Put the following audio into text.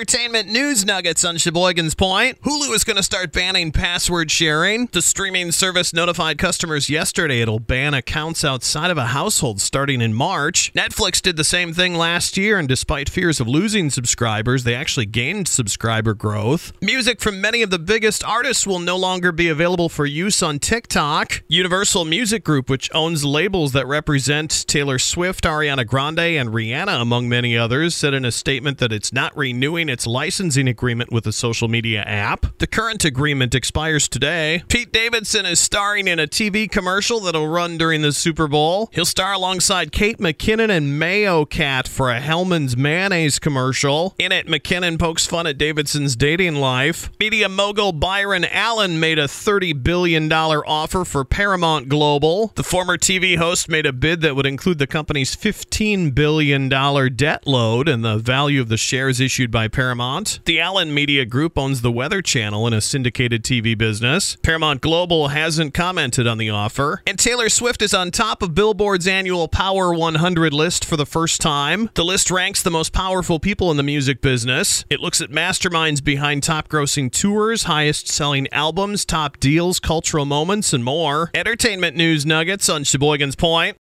entertainment news nuggets on Sheboygan's Point. Hulu is going to start banning password sharing. The streaming service notified customers yesterday it'll ban accounts outside of a household starting in March. Netflix did the same thing last year, and despite fears of losing subscribers, they actually gained subscriber growth. Music from many of the biggest artists will no longer be available for use on TikTok. Universal Music Group, which owns labels that represent Taylor Swift, Ariana Grande, and Rihanna, among many others, said in a statement that it's not renewing its licensing agreement with the social media app. The current agreement expires today. Pete Davidson is starring in a TV commercial that'll run during the Super Bowl. He'll star alongside Kate McKinnon and Mayo Cat for a Hellmann's mayonnaise commercial. In it, McKinnon pokes fun at Davidson's dating life. Media mogul Byron Allen made a $30 billion offer for Paramount Global. The former TV host made a bid that would include the company's $15 billion debt load and the value of the shares issued by Paramount. The Allen Media Group owns the Weather Channel in a syndicated TV business. Paramount Global hasn't commented on the offer. And Taylor Swift is on top of Billboard's annual Power 100 list for the first time. The list ranks the most powerful people in the music business. It looks at masterminds behind top grossing tours, highest selling albums, top deals, cultural moments, and more. Entertainment news nuggets on Sheboygan's Point.